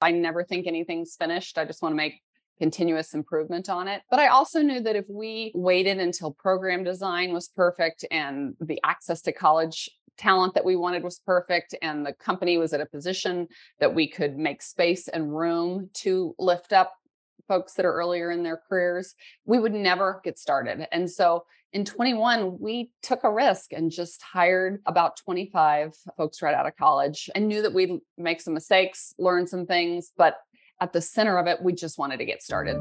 I never think anything's finished. I just want to make continuous improvement on it. But I also knew that if we waited until program design was perfect and the access to college talent that we wanted was perfect and the company was at a position that we could make space and room to lift up folks that are earlier in their careers, we would never get started. And so in 21, we took a risk and just hired about 25 folks right out of college and knew that we'd make some mistakes, learn some things, but at the center of it, we just wanted to get started.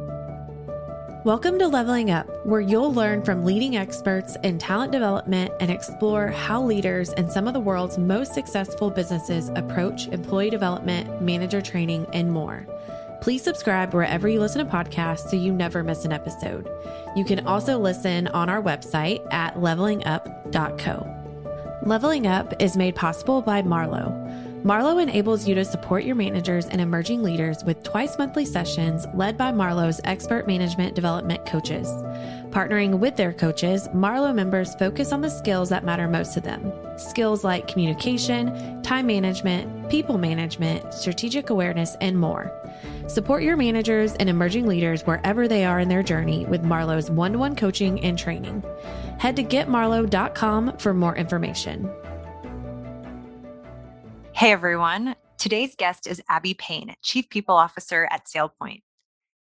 Welcome to Leveling Up, where you'll learn from leading experts in talent development and explore how leaders in some of the world's most successful businesses approach employee development, manager training, and more. Please subscribe wherever you listen to podcasts so you never miss an episode. You can also listen on our website at levelingup.co. Leveling Up is made possible by Marlowe. Marlowe enables you to support your managers and emerging leaders with twice monthly sessions led by Marlowe's expert management development coaches. Partnering with their coaches, Marlowe members focus on the skills that matter most to them skills like communication, time management, people management, strategic awareness, and more. Support your managers and emerging leaders wherever they are in their journey with Marlowe's one to one coaching and training. Head to getmarlowe.com for more information. Hey everyone. Today's guest is Abby Payne, Chief People Officer at SailPoint.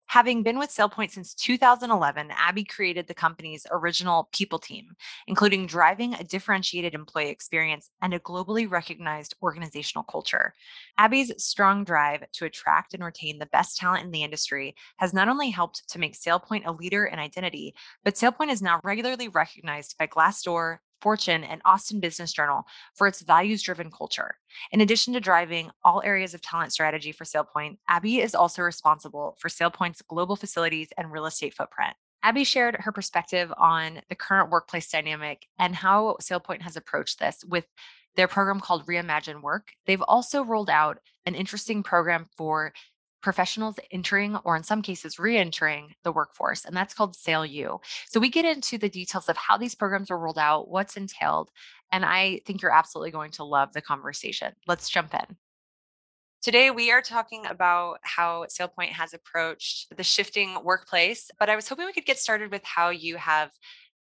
Having been with SailPoint since 2011, Abby created the company's original people team, including driving a differentiated employee experience and a globally recognized organizational culture. Abby's strong drive to attract and retain the best talent in the industry has not only helped to make SailPoint a leader in identity, but SailPoint is now regularly recognized by Glassdoor, Fortune, and Austin Business Journal for its values driven culture. In addition to driving all areas of talent strategy for SailPoint, Abby is also responsible for SailPoint's global facilities and real estate footprint. Abby shared her perspective on the current workplace dynamic and how SailPoint has approached this with their program called Reimagine Work. They've also rolled out an interesting program for professionals entering or in some cases re-entering the workforce and that's called SailU. So we get into the details of how these programs are rolled out, what's entailed, and I think you're absolutely going to love the conversation. Let's jump in. Today, we are talking about how SailPoint has approached the shifting workplace, but I was hoping we could get started with how you have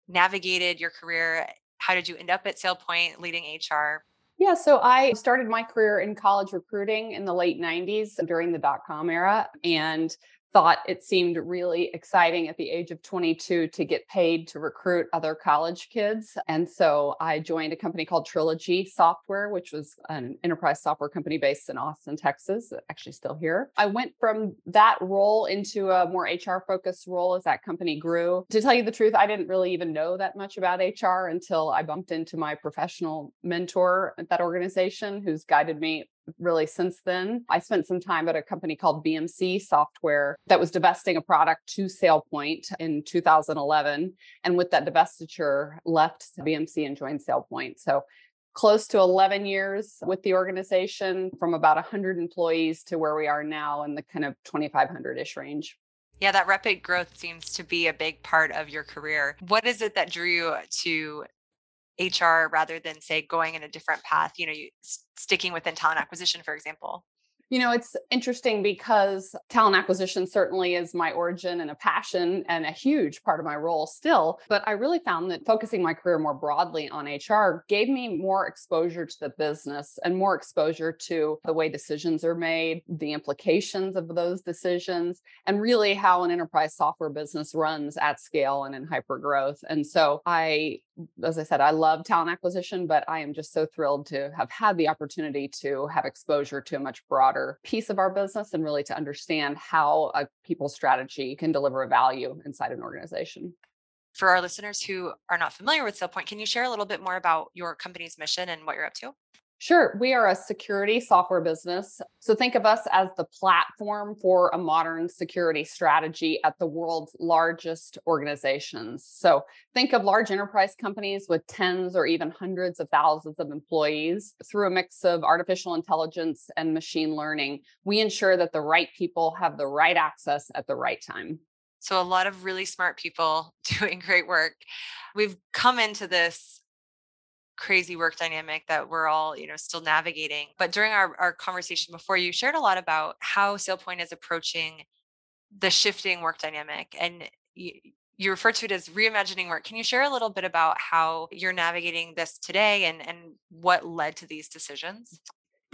navigated your career. How did you end up at SailPoint leading HR? Yeah, so I started my career in college recruiting in the late 90s during the dot com era. And thought it seemed really exciting at the age of 22 to get paid to recruit other college kids. And so I joined a company called Trilogy Software, which was an enterprise software company based in Austin, Texas, actually still here. I went from that role into a more HR focused role as that company grew. To tell you the truth, I didn't really even know that much about HR until I bumped into my professional mentor at that organization who's guided me really since then. I spent some time at a company called BMC Software that was divesting a product to SailPoint in 2011. And with that divestiture, left BMC and joined SailPoint. So close to 11 years with the organization from about 100 employees to where we are now in the kind of 2,500 ish range. Yeah, that rapid growth seems to be a big part of your career. What is it that drew you to HR rather than say going in a different path, you know, you, sticking within talent acquisition, for example? You know, it's interesting because talent acquisition certainly is my origin and a passion and a huge part of my role still. But I really found that focusing my career more broadly on HR gave me more exposure to the business and more exposure to the way decisions are made, the implications of those decisions, and really how an enterprise software business runs at scale and in hyper growth. And so I as I said, I love talent acquisition, but I am just so thrilled to have had the opportunity to have exposure to a much broader piece of our business and really to understand how a people strategy can deliver a value inside an organization. For our listeners who are not familiar with SailPoint, can you share a little bit more about your company's mission and what you're up to? Sure. We are a security software business. So think of us as the platform for a modern security strategy at the world's largest organizations. So think of large enterprise companies with tens or even hundreds of thousands of employees. Through a mix of artificial intelligence and machine learning, we ensure that the right people have the right access at the right time. So, a lot of really smart people doing great work. We've come into this crazy work dynamic that we're all you know still navigating but during our, our conversation before you shared a lot about how sailpoint is approaching the shifting work dynamic and you, you refer to it as reimagining work can you share a little bit about how you're navigating this today and and what led to these decisions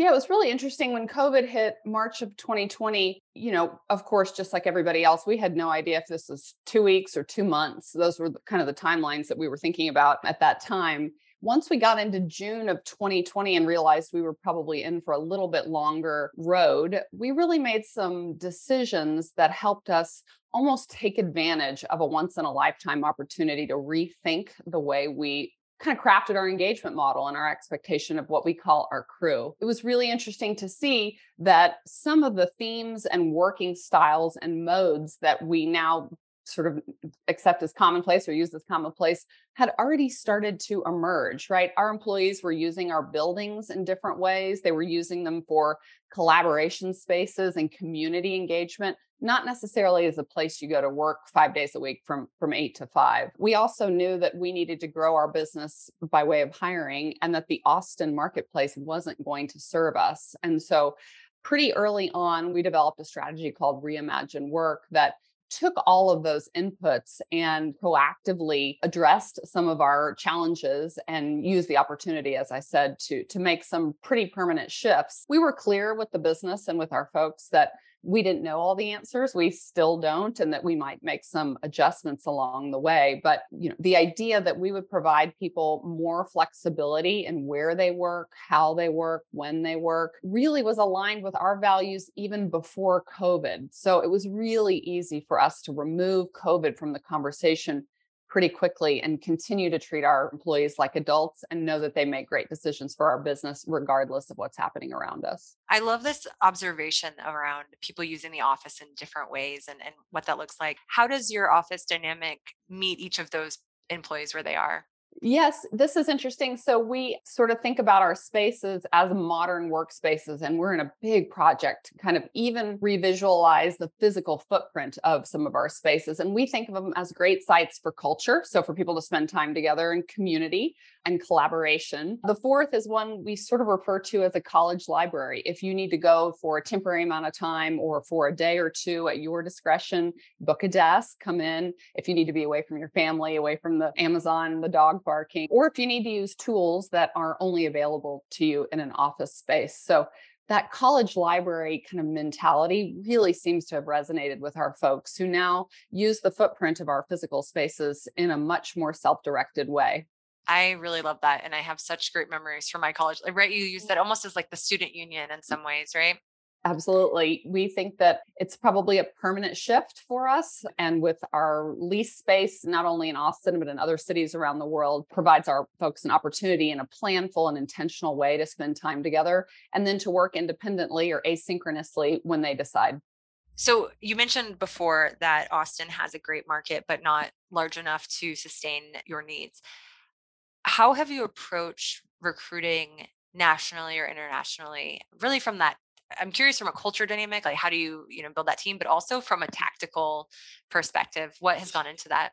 yeah, it was really interesting when COVID hit March of 2020. You know, of course, just like everybody else, we had no idea if this was two weeks or two months. Those were kind of the timelines that we were thinking about at that time. Once we got into June of 2020 and realized we were probably in for a little bit longer road, we really made some decisions that helped us almost take advantage of a once in a lifetime opportunity to rethink the way we kind of crafted our engagement model and our expectation of what we call our crew. It was really interesting to see that some of the themes and working styles and modes that we now sort of accept as commonplace or use as commonplace had already started to emerge, right? Our employees were using our buildings in different ways. They were using them for collaboration spaces and community engagement not necessarily as a place you go to work five days a week from from eight to five we also knew that we needed to grow our business by way of hiring and that the austin marketplace wasn't going to serve us and so pretty early on we developed a strategy called reimagine work that took all of those inputs and proactively addressed some of our challenges and used the opportunity as i said to to make some pretty permanent shifts. We were clear with the business and with our folks that we didn't know all the answers we still don't and that we might make some adjustments along the way but you know the idea that we would provide people more flexibility in where they work how they work when they work really was aligned with our values even before covid. So it was really easy for us to remove covid from the conversation pretty quickly and continue to treat our employees like adults and know that they make great decisions for our business regardless of what's happening around us. I love this observation around people using the office in different ways and, and what that looks like. How does your office dynamic meet each of those employees where they are? Yes, this is interesting. So we sort of think about our spaces as modern workspaces, and we're in a big project, kind of even revisualize the physical footprint of some of our spaces. And we think of them as great sites for culture. So for people to spend time together in community and collaboration. The fourth is one we sort of refer to as a college library. If you need to go for a temporary amount of time or for a day or two at your discretion, book a desk, come in. If you need to be away from your family, away from the Amazon, the dog barking, or if you need to use tools that are only available to you in an office space. So that college library kind of mentality really seems to have resonated with our folks who now use the footprint of our physical spaces in a much more self directed way. I really love that. And I have such great memories from my college. Right. You use mm. that almost as like the student union in mm. some ways, right? Absolutely. We think that it's probably a permanent shift for us. And with our lease space, not only in Austin, but in other cities around the world, provides our folks an opportunity in a planful and intentional way to spend time together and then to work independently or asynchronously when they decide. So you mentioned before that Austin has a great market, but not large enough to sustain your needs. How have you approached recruiting nationally or internationally, really from that I'm curious from a culture dynamic, like how do you, you know, build that team, but also from a mm-hmm. tactical perspective, what has gone into that?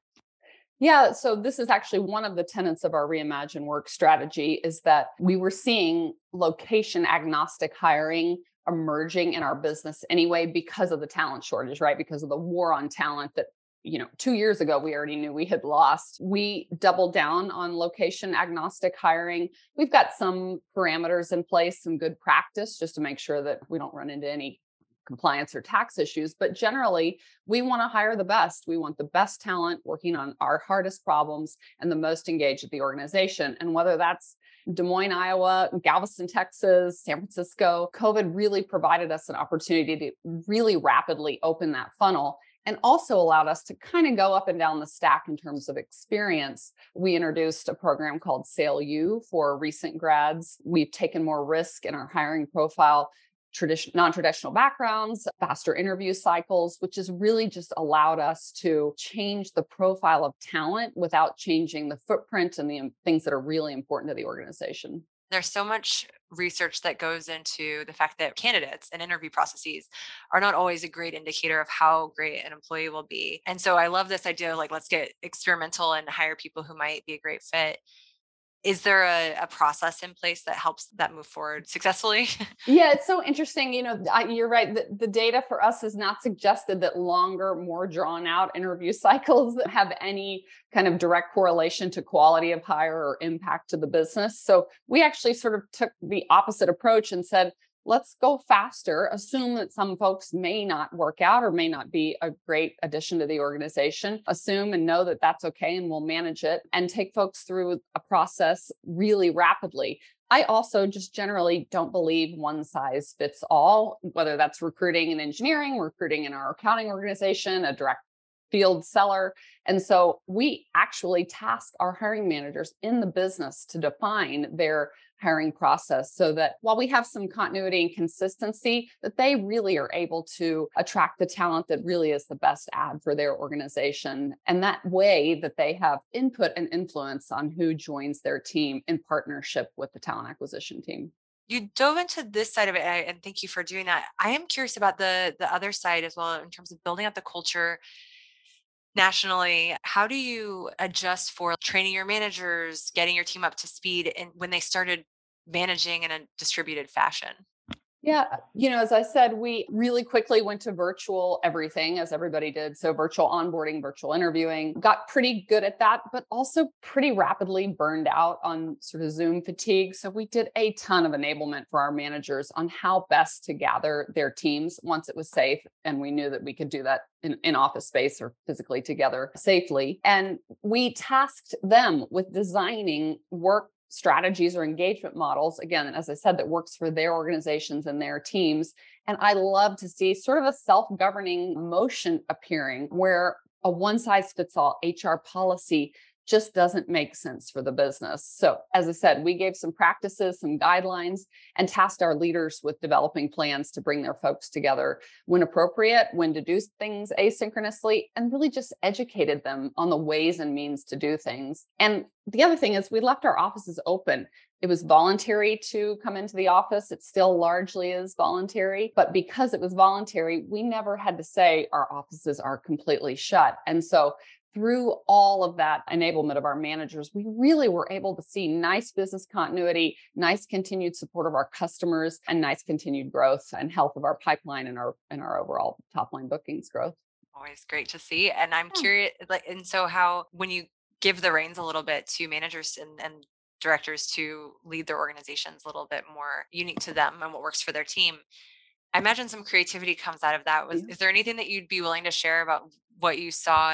Yeah, so this is actually one of the tenets of our reimagine work strategy is that we were seeing location agnostic hiring emerging in our business anyway because of the talent shortage, right? Because of the war on talent that you know, two years ago, we already knew we had lost. We doubled down on location agnostic hiring. We've got some parameters in place, some good practice just to make sure that we don't run into any compliance or tax issues. But generally, we want to hire the best. We want the best talent working on our hardest problems and the most engaged at the organization. And whether that's Des Moines, Iowa, Galveston, Texas, San Francisco, COVID really provided us an opportunity to really rapidly open that funnel and also allowed us to kind of go up and down the stack in terms of experience. We introduced a program called SailU for recent grads. We've taken more risk in our hiring profile tradition non-traditional backgrounds faster interview cycles which has really just allowed us to change the profile of talent without changing the footprint and the um, things that are really important to the organization there's so much research that goes into the fact that candidates and interview processes are not always a great indicator of how great an employee will be. And so I love this idea of like, let's get experimental and hire people who might be a great fit. Is there a, a, process in place that helps that move forward successfully? yeah, it's so interesting. You know, I, you're right. The, the, data for us has not suggested that longer, more drawn out interview cycles have any kind of direct correlation to quality of hire or impact to the business. So we actually sort of took the opposite approach and said, let's go faster. Assume that some folks may not work out or may not be a great addition to the organization. Assume and know that that's okay and we'll manage it and take folks through a process really rapidly. I also just generally don't believe one size fits all, whether that's recruiting and engineering, recruiting in our accounting organization, a direct field seller. And so we actually task our hiring managers in the business to define their hiring process so that while we have some continuity and consistency that they really are able to attract the talent that really is the best ad for their organization. And that way that they have input and influence on who joins their team in partnership with the talent acquisition team. You dove into this side of it and thank you for doing that. I am curious about the the other side as well in terms of building out the culture nationally how do you adjust for training your managers getting your team up to speed and when they started managing in a distributed fashion yeah, uh, you know, as I said, we really quickly went to virtual everything as everybody did. So, virtual onboarding, virtual interviewing, got pretty good at that, but also pretty rapidly burned out on sort of Zoom fatigue. So, we did a ton of enablement for our managers on how best to gather their teams once it was safe. And we knew that we could do that in, in office space or physically together safely. And we tasked them with designing work strategies or engagement models again as i said that works for their organizations and their teams. And i love to see sort of a self-governing motion appearing where a one size fits all hr policy just doesn't make sense for the business. So, as I said, we gave some practices, some guidelines, and tasked our leaders with developing plans to bring their folks together when appropriate, when to do things asynchronously, and really just educated them on the ways and means to do things. And the other thing is, we left our offices open. It was voluntary to come into the office. It still largely is voluntary, but because it was voluntary, we never had to say our offices are completely shut. And so through all of that enablement of our managers, we really were able to see nice business continuity, nice continued support of our customers, and nice continued growth and health of our pipeline and our and our overall top line bookings growth. Always great to see. And I'm yeah. curious, like, and so how when you give the reins a little bit to managers and, and directors to lead their organizations a little bit more unique to them and what works for their team. I imagine some creativity comes out of that. Was is there anything that you'd be willing to share about what you saw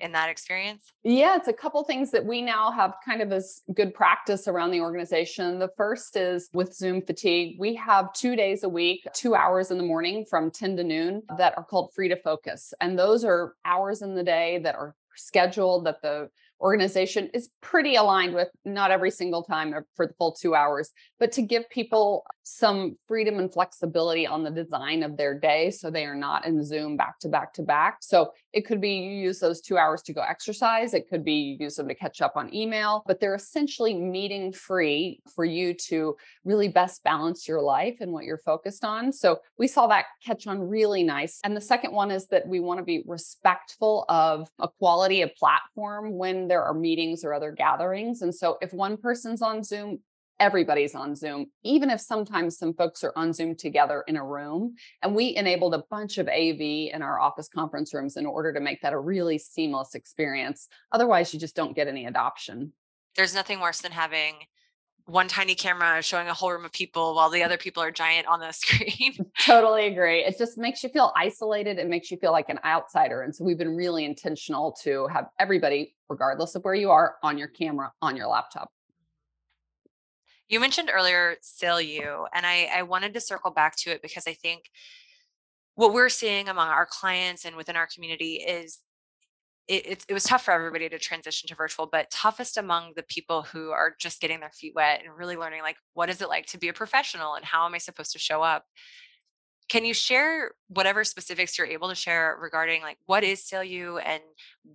in that experience? Yeah, it's a couple things that we now have kind of as good practice around the organization. The first is with Zoom fatigue. We have two days a week, two hours in the morning from 10 to noon that are called free to focus. And those are hours in the day that are scheduled that the organization is pretty aligned with not every single time for the full two hours, but to give people some freedom and flexibility on the design of their day so they are not in Zoom back to back to back. So it could be you use those two hours to go exercise, it could be you use them to catch up on email, but they're essentially meeting free for you to really best balance your life and what you're focused on. So we saw that catch on really nice. And the second one is that we want to be respectful of a quality of platform when there are meetings or other gatherings. And so if one person's on Zoom, everybody's on Zoom, even if sometimes some folks are on Zoom together in a room. And we enabled a bunch of AV in our office conference rooms in order to make that a really seamless experience. Otherwise, you just don't get any adoption. There's nothing worse than having one tiny camera showing a whole room of people while the other people are giant on the screen. totally agree. It just makes you feel isolated. It makes you feel like an outsider. And so we've been really intentional to have everybody, regardless of where you are, on your camera, on your laptop. You mentioned earlier SailU, and I, I wanted to circle back to it because I think what we're seeing among our clients and within our community is it, it, it, was tough for everybody to transition to virtual, but toughest among the people who are just getting their feet wet and really learning like what is it like to be a professional and how am I supposed to show up. Can you share whatever specifics you're able to share regarding like what is SailU and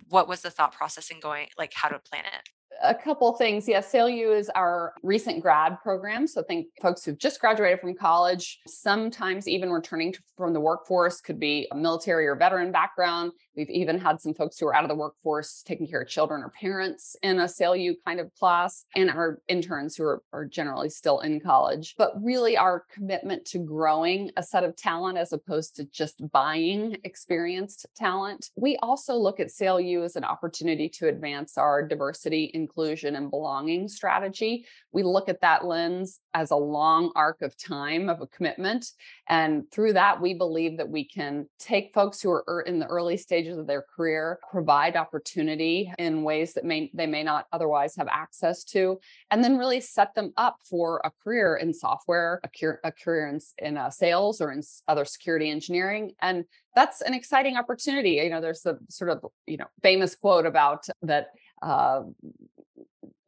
what was the thought process in going like how to plan it? A couple things. Yes, SailU is our recent grad program. So think folks who've just graduated from college, sometimes even returning to, from the workforce, could be a military or veteran background. We've even had some folks who are out of the workforce taking care of children or parents in a SailU kind of class, and our interns who are, are generally still in college. But really, our commitment to growing a set of talent as opposed to just buying experienced talent. We also look at SailU as an opportunity to advance our diversity, inclusion, and belonging strategy. We look at that lens as a long arc of time of a commitment. And through that, we believe that we can take folks who are in the early stages of their career, provide opportunity in ways that may they may not otherwise have access to, and then really set them up for a career in software, a, a career in, in uh, sales or in other security engineering. And that's an exciting opportunity. You know, there's a sort of, you know, famous quote about that uh,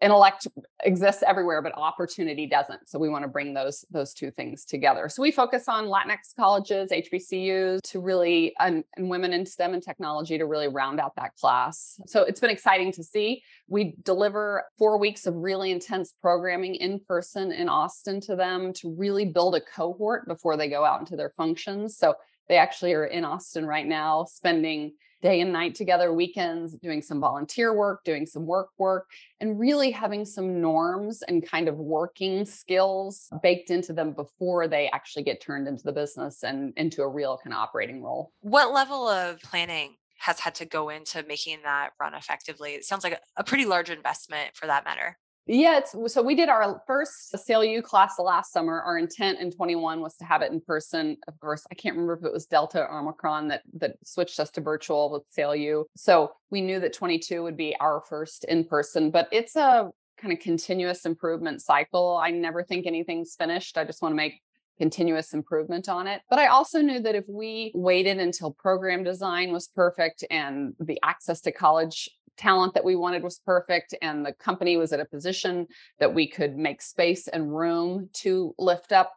intellect exists everywhere but opportunity doesn't. So we want to bring those those two things together. So we focus on latinx colleges hbcus to really and, and, women in stem and technology to really round out that class. So it's been exciting to see. We deliver four weeks of really intense programming in person in austin to them to really build a cohort before they go out into their functions. So they actually are in austin right now spending day and night together, weekends, doing some volunteer work, doing some work work, and really having some norms and kind of working skills baked into them before they actually get turned into the business and into a real kind of operating role. What level of planning has had to go into making that run effectively? It sounds like a pretty large investment for that matter. Yeah, so we did our first SailU class last summer. Our intent in 21 was to have it in person. Of course, I can't remember if it was Delta or Omicron that that switched us to virtual with SailU. So we knew that 22 would be our first in person, but it's a kind of continuous improvement cycle. I never think anything's finished. I just want to make continuous improvement on it. But I also knew that if we waited until program design was perfect and the access to college talent that we wanted was perfect and the company was at a position that we could make space and room to lift up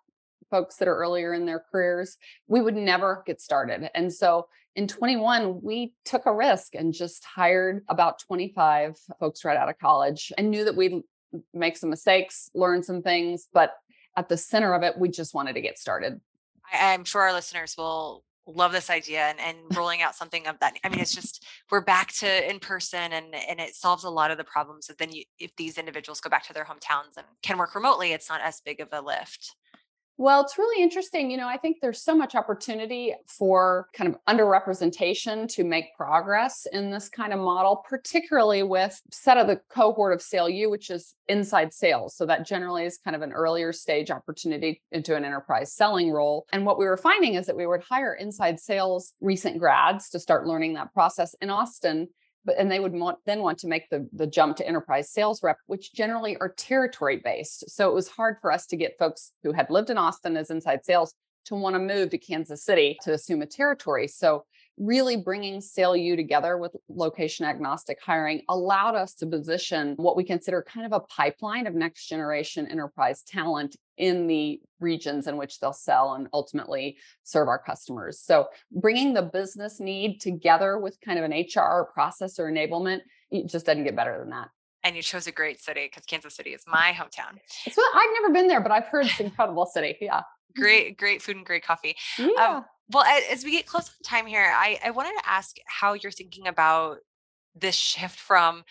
folks that are earlier in their careers, we would never get started. And so in 21, we took a risk and just hired about 25 folks right out of college and knew that we'd make some mistakes, learn some things, but at the center of it, we just wanted to get started. I'm sure our listeners will love this idea and, and rolling out something of that i mean it's just we're back to in person and and it solves a lot of the problems that then you, if these individuals go back to their hometowns and can work remotely it's not as big of a lift well, it's really interesting. You know, I think there's so much opportunity for kind of underrepresentation to make progress in this kind of model, particularly with set of the cohort of SailU, which is inside sales. So that generally is kind of an earlier stage opportunity into an enterprise selling role. And what we were finding is that we would hire inside sales recent grads to start learning that process in Austin but and they would want, then want to make the, the jump to enterprise sales rep which generally are territory based. So it was hard for us to get folks who had lived in austin as inside sales to want to move to kansas city to assume a territory. So really bringing SailU together with location agnostic hiring allowed us to position what we consider kind of a pipeline of next generation enterprise talent in the regions in which they'll sell and ultimately serve our customers. So bringing the business need together with kind of an HR process or enablement, it just doesn't get better than that. And you chose a great city because Kansas City is my hometown. It's I've never been there, but I've heard it's an incredible city. Yeah. Great, great food and great coffee. Um, yeah. Um, well, as we get close to time here, I, I wanted to ask how you're thinking about this shift from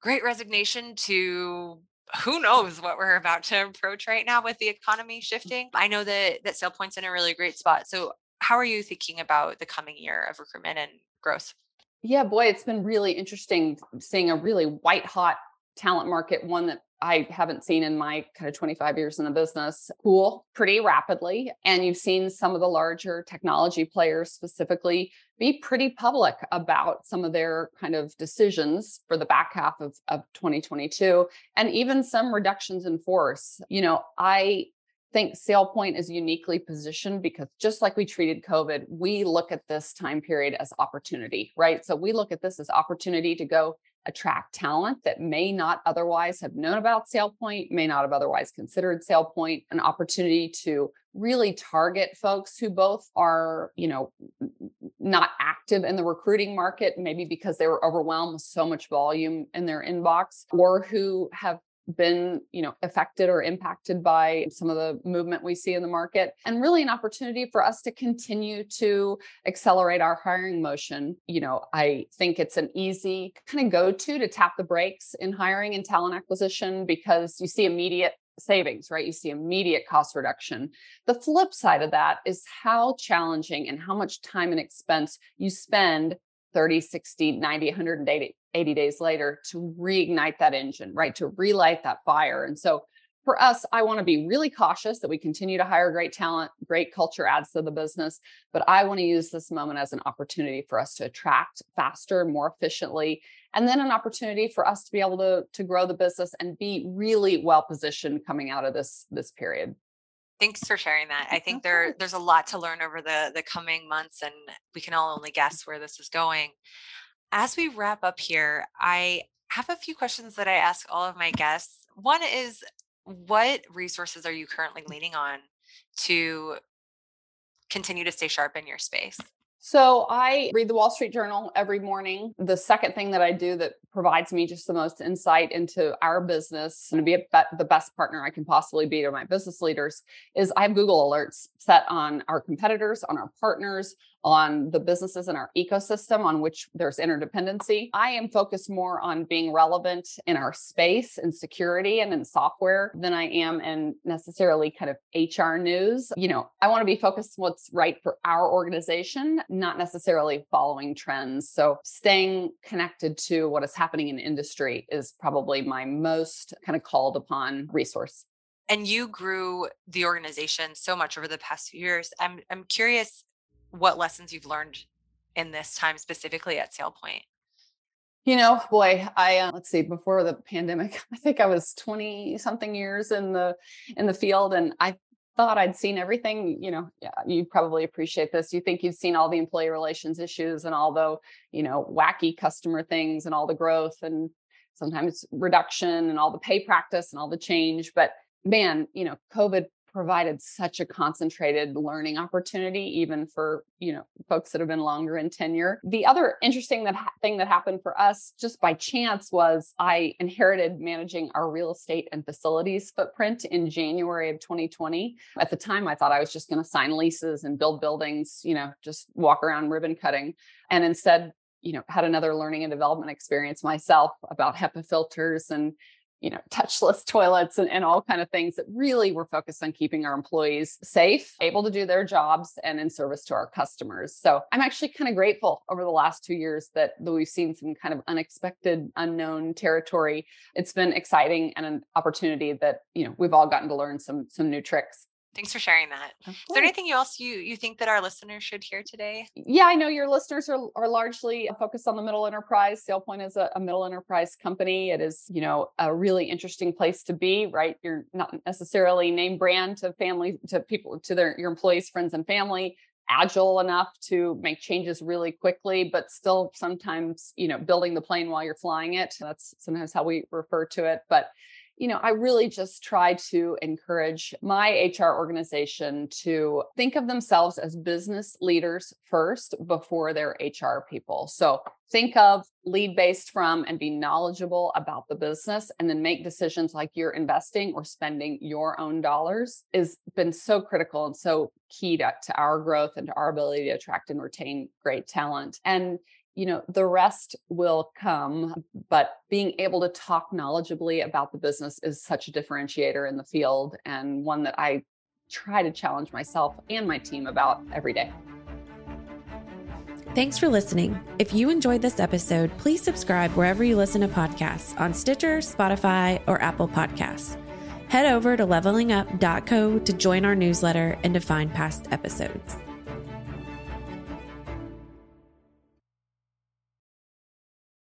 great resignation to who knows what we're about to approach right now with the economy mm. shifting. I know that that SailPoint's in a really great spot. So how are you thinking about the coming year of recruitment and growth? Yeah, boy, it's been really interesting seeing a really white hot talent market, one that I haven't seen in my kind of 25 years in the business cool pretty rapidly. And you've seen some of the larger technology players specifically be pretty public about some of their kind of decisions for the back half of, of 2022 and even some reductions in force. You know, I think SailPoint is uniquely positioned because just like we treated COVID, we look at this time period as opportunity, right? So we look at this as opportunity to go attract talent that may not otherwise have known about SailPoint, may not have otherwise considered SailPoint, an opportunity to really target folks who both are, you know, not active in the recruiting market, maybe because they were overwhelmed with so much volume in their inbox, or who have been you know affected or impacted by some of the movement we see in the market and really an opportunity for us to continue to accelerate our hiring motion you know i think it's an easy kind of go to to tap the brakes in hiring and talent acquisition because you see immediate savings, right? You see immediate cost reduction. The flip side of that is how challenging and how much time and expense you spend 30, 60, 90, 180 80 days later to reignite that engine, right? To relight that fire. And so for us, I want to be really cautious that we continue to hire great talent, great culture adds to the business. But I want to use this moment as an opportunity for us to attract faster, more efficiently, and then an opportunity for us to be able to, to grow the business and be really well positioned coming out of this, this period. Thanks for sharing that. I think there there's a lot to learn over the the coming months and we can all only guess where this is going. As we wrap up here, I have a few questions that I ask all of my guests. One is what resources are you currently leaning on to continue to stay sharp in your space? So I read the Wall Street Journal every morning. The second thing that I do that provides me just the most insight into our business and to be a, the best partner I can possibly be to my business leaders is I have Google alerts set on our competitors, on our partners, on the businesses in our ecosystem on which there's interdependency. I am focused more on being relevant in our space and security and in software than I am in necessarily kind of HR news. You know, I want to be focused on what's right for our organization, not necessarily following trends. So staying connected to what is happening in industry is probably my most kind of called upon resource and you grew the organization so much over the past few years. I'm I'm curious what lessons you've learned in this time specifically at SailPoint. You know, boy, I uh, let's see. Before the pandemic, I think I was twenty something years in the in the field, and I thought I'd seen everything. You know, yeah, you probably appreciate this. You think you've seen all the employee relations issues and all the you know wacky customer things and all the growth and sometimes reduction and all the pay practice and all the change. But man, you know, COVID provided such a concentrated learning opportunity even for you know folks that have been longer in tenure. The other interesting that ha- thing that happened for us just by chance was i inherited managing our real estate and facilities footprint in january of 2020 at the time i thought i was just going to sign leases and build buildings you know just walk around ribbon cutting and instead you know had another learning and development experience myself about HEPA filters and you know touchless toilets and, and all kind of things that really were focused on keeping our employees safe able to do their jobs and in service to our customers. So i'm actually kind of grateful over the last two years that, that we've seen some kind of unexpected unknown territory. It's been exciting and an opportunity that you know we've all gotten to learn some some new tricks Thanks for sharing that. Is there anything else you you think that our listeners should hear today? Yeah, I know your listeners are, are largely focused on the middle enterprise. SailPoint is a, a middle enterprise company. It is, you know, a really interesting place to be, right? You're not necessarily name brand to family, to people, to their your employees, friends, and family agile enough to make changes really quickly but still sometimes you know building the plane while you're flying it that's sometimes how we refer to it but you know, I really just try to encourage my HR organization to think of themselves as business leaders first before they're HR people. So think of lead based from and be knowledgeable about the business and then make decisions like you're investing or spending your own dollars has been so critical and so key to, to our growth and to our ability to attract and retain great talent. And you know the rest will come but being able to talk knowledgeably about the business is such a differentiator in the field and one that i try to challenge myself and my team about every day Thanks for listening. If you enjoyed this episode, please subscribe wherever you listen to podcasts on Stitcher, Spotify, or Apple Podcasts. Head over to levelingup.co to join our newsletter and to find past episodes.